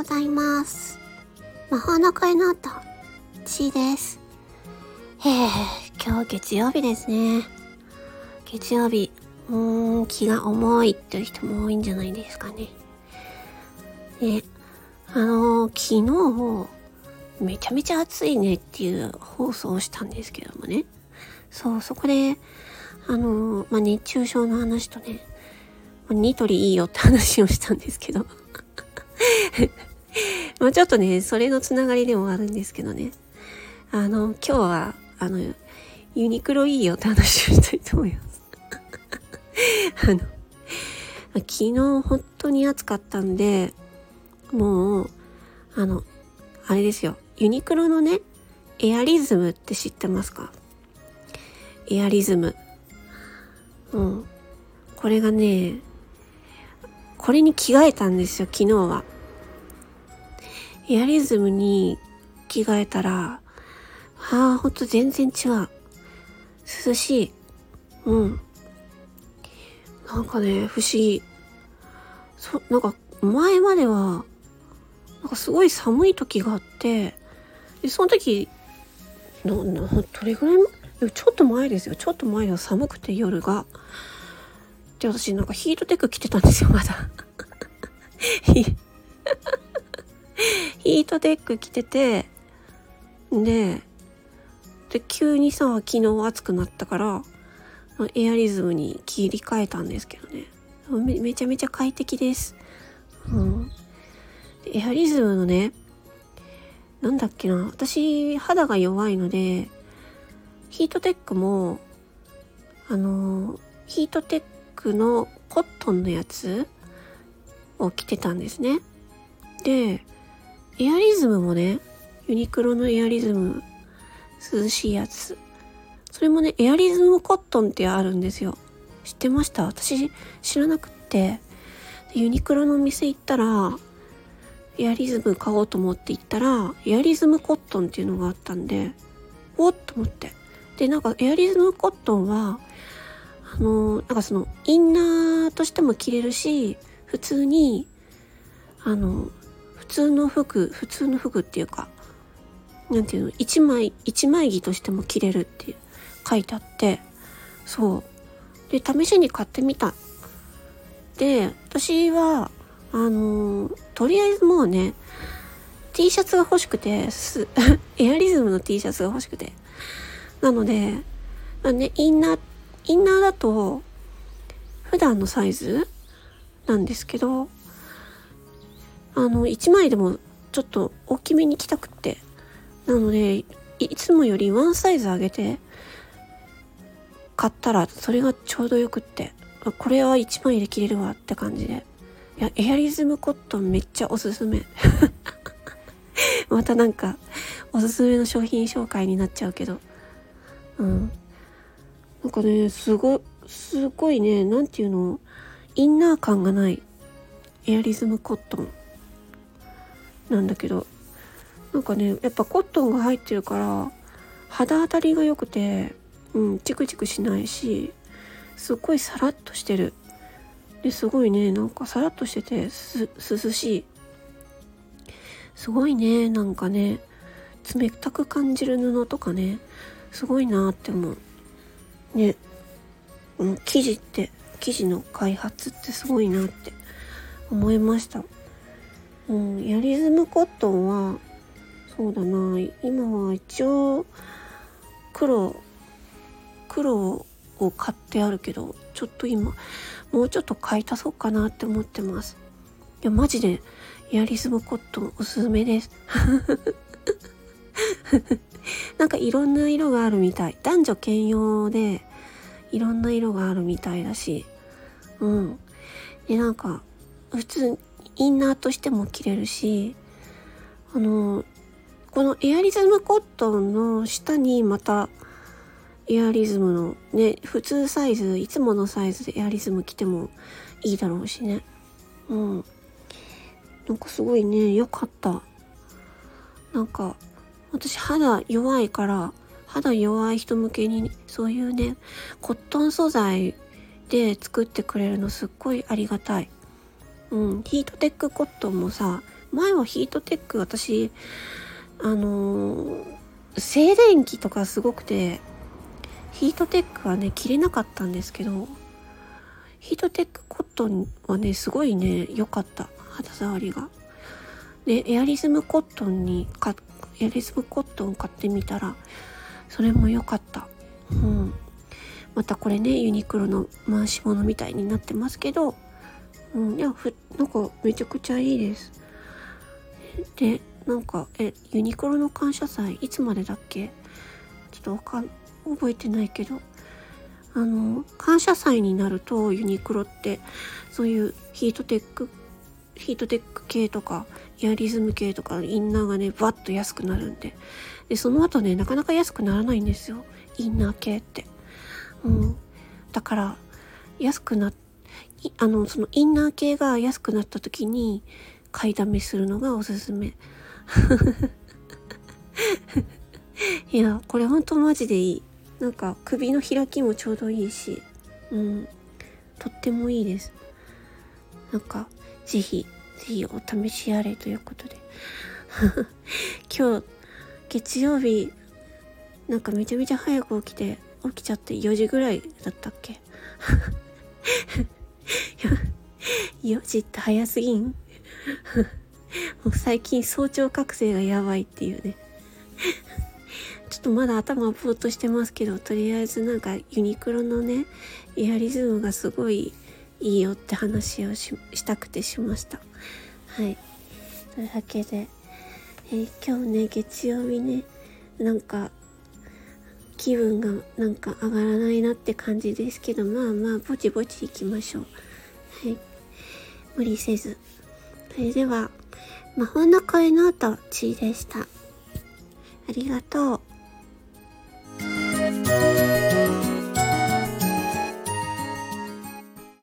ございます。魔法の声の音、ちーです。へえ、今日月曜日ですね。月曜日、うーん、気が重いっていう人も多いんじゃないですかね。ね、あのー、昨日、めちゃめちゃ暑いねっていう放送をしたんですけどもね。そう、そこで、あのー、まあ、熱中症の話とね、ニトリいいよって話をしたんですけど。まあちょっとね、それのつながりでもあるんですけどね。あの、今日は、あの、ユニクロいいよって話をしたいと思います。あの、昨日本当に暑かったんで、もう、あの、あれですよ。ユニクロのね、エアリズムって知ってますか？エアリズム。うん。これがね、これに着替えたんですよ、昨日は。エアリズムに着替えたら、ああ、ほんと全然違う。涼しい。うん。なんかね、不思議。そ、なんか前までは、なんかすごい寒い時があって、で、その時、な、な、どれぐらいちょっと前ですよ。ちょっと前では寒くて夜が。で、私なんかヒートテック着てたんですよ、まだ。ヒートテック着てて、で、で、急にさ、昨日暑くなったから、エアリズムに切り替えたんですけどね。めめちゃめちゃ快適です。うん。エアリズムのね、なんだっけな、私、肌が弱いので、ヒートテックも、あの、ヒートテックのコットンのやつを着てたんですね。で、エアリズムもね、ユニクロのエアリズム、涼しいやつ。それもね、エアリズムコットンってあるんですよ。知ってました？私知らなくって。ユニクロのお店行ったら、エアリズム買おうと思って行ったら、エアリズムコットンっていうのがあったんで、おっと思って。で、なんかエアリズムコットンは、あの、なんかその、インナーとしても着れるし、普通に、あの、通の服、普通の服っていうか、なんていうの、一枚、一枚着としても着れるって書いてあって、そう。で、試しに買ってみた。で、私は、あの、とりあえずもうね、T シャツが欲しくて、す、エアリズムの T シャツが欲しくて。なので、まあね、インナー、インナーだと、普段のサイズなんですけど、あの、1枚でもちょっと大きめに着たくって。なので、いつもよりワンサイズ上げて、買ったらそれがちょうどよくって、これは1枚で着れるわって感じで。いや、エアリズムコットンめっちゃおすすめ。またなんか、おすすめの商品紹介になっちゃうけど。うん。なんかね、すご、すごいね、なんていうの、インナー感がないエアリズムコットンなんだけど、なんかね、やっぱコットンが入ってるから、肌当たりが良くて、うん、チクチクしないし、すっごいサラッとしてる。で、すごいね、なんかサラッとしてて、涼しい。すごいね、なんかね、冷たく感じる布とかね、すごいなって思う。ね、うん、生地って、生地の開発ってすごいなって思いました。うん、ヤリズムコットンは、そうだな、今は一応、黒、黒を買ってあるけど、ちょっと今、もうちょっと買い足そうかなって思ってます。いや、マジで、エアリズムコットンおすすめです。なんかいろんな色があるみたい。男女兼用で、いろんな色があるみたいだし。うん。で、なんか、普通、インナーとしても着れるし、あの、このエアリズムコットンの下にまた、エアリズムのね、普通サイズ、いつものサイズでエアリズム着てもいいだろうしね。うん。なんかすごいね、良かった。なんか、私肌弱いから、肌弱い人向けに、そういうね、コットン素材で作ってくれるのすっごいありがたい。うん、ヒートテックコットンもさ、前はヒートテック私あのー、静電気とかすごくてヒートテックはね着れなかったんですけどヒートテックコットンはねすごいね良かった。肌触りが。でエアリズムコットンにかエアリズムコットン買ってみたらそれも良かった。うん。またこれねユニクロの回し物みたいになってますけどうんいやふなんかめちゃくちゃいいです。でなんかえユニクロの感謝祭いつまでだっけ？ちょっとわかん覚えてないけど。あの感謝祭になるとユニクロってそういうヒートテックヒートテック系とかエアリズム系とかインナーがねバッと安くなるんで。でその後ねなかなか安くならないんですよ。インナー系って。うん。だから安くなあのそのインナー系が安くなった時に買いだめするのがおすすめ。いやこれほんとマジでいい。なんか首の開きもちょうどいいしうん。とってもいいです。なんか是非ぜひお試しあれということで。今日月曜日なんかめちゃめちゃ早く起きて起きちゃって4時ぐらいだったっけ？4時って早すぎん もう最近早朝覚醒がやばいっていうね ちょっとまだ頭ぼーっとしてますけどとりあえずなんかユニクロのねエアリズムがすごいいいよって話をしたくてしました。はい。というわけで、えー、今日ね、月曜日ね、なんか、気分がなんか上がらないなって感じですけど、まあまあ、ぼちぼち行きましょう。はい。無理せず。それでは、魔法の声の音、ちーでした。ありがとう。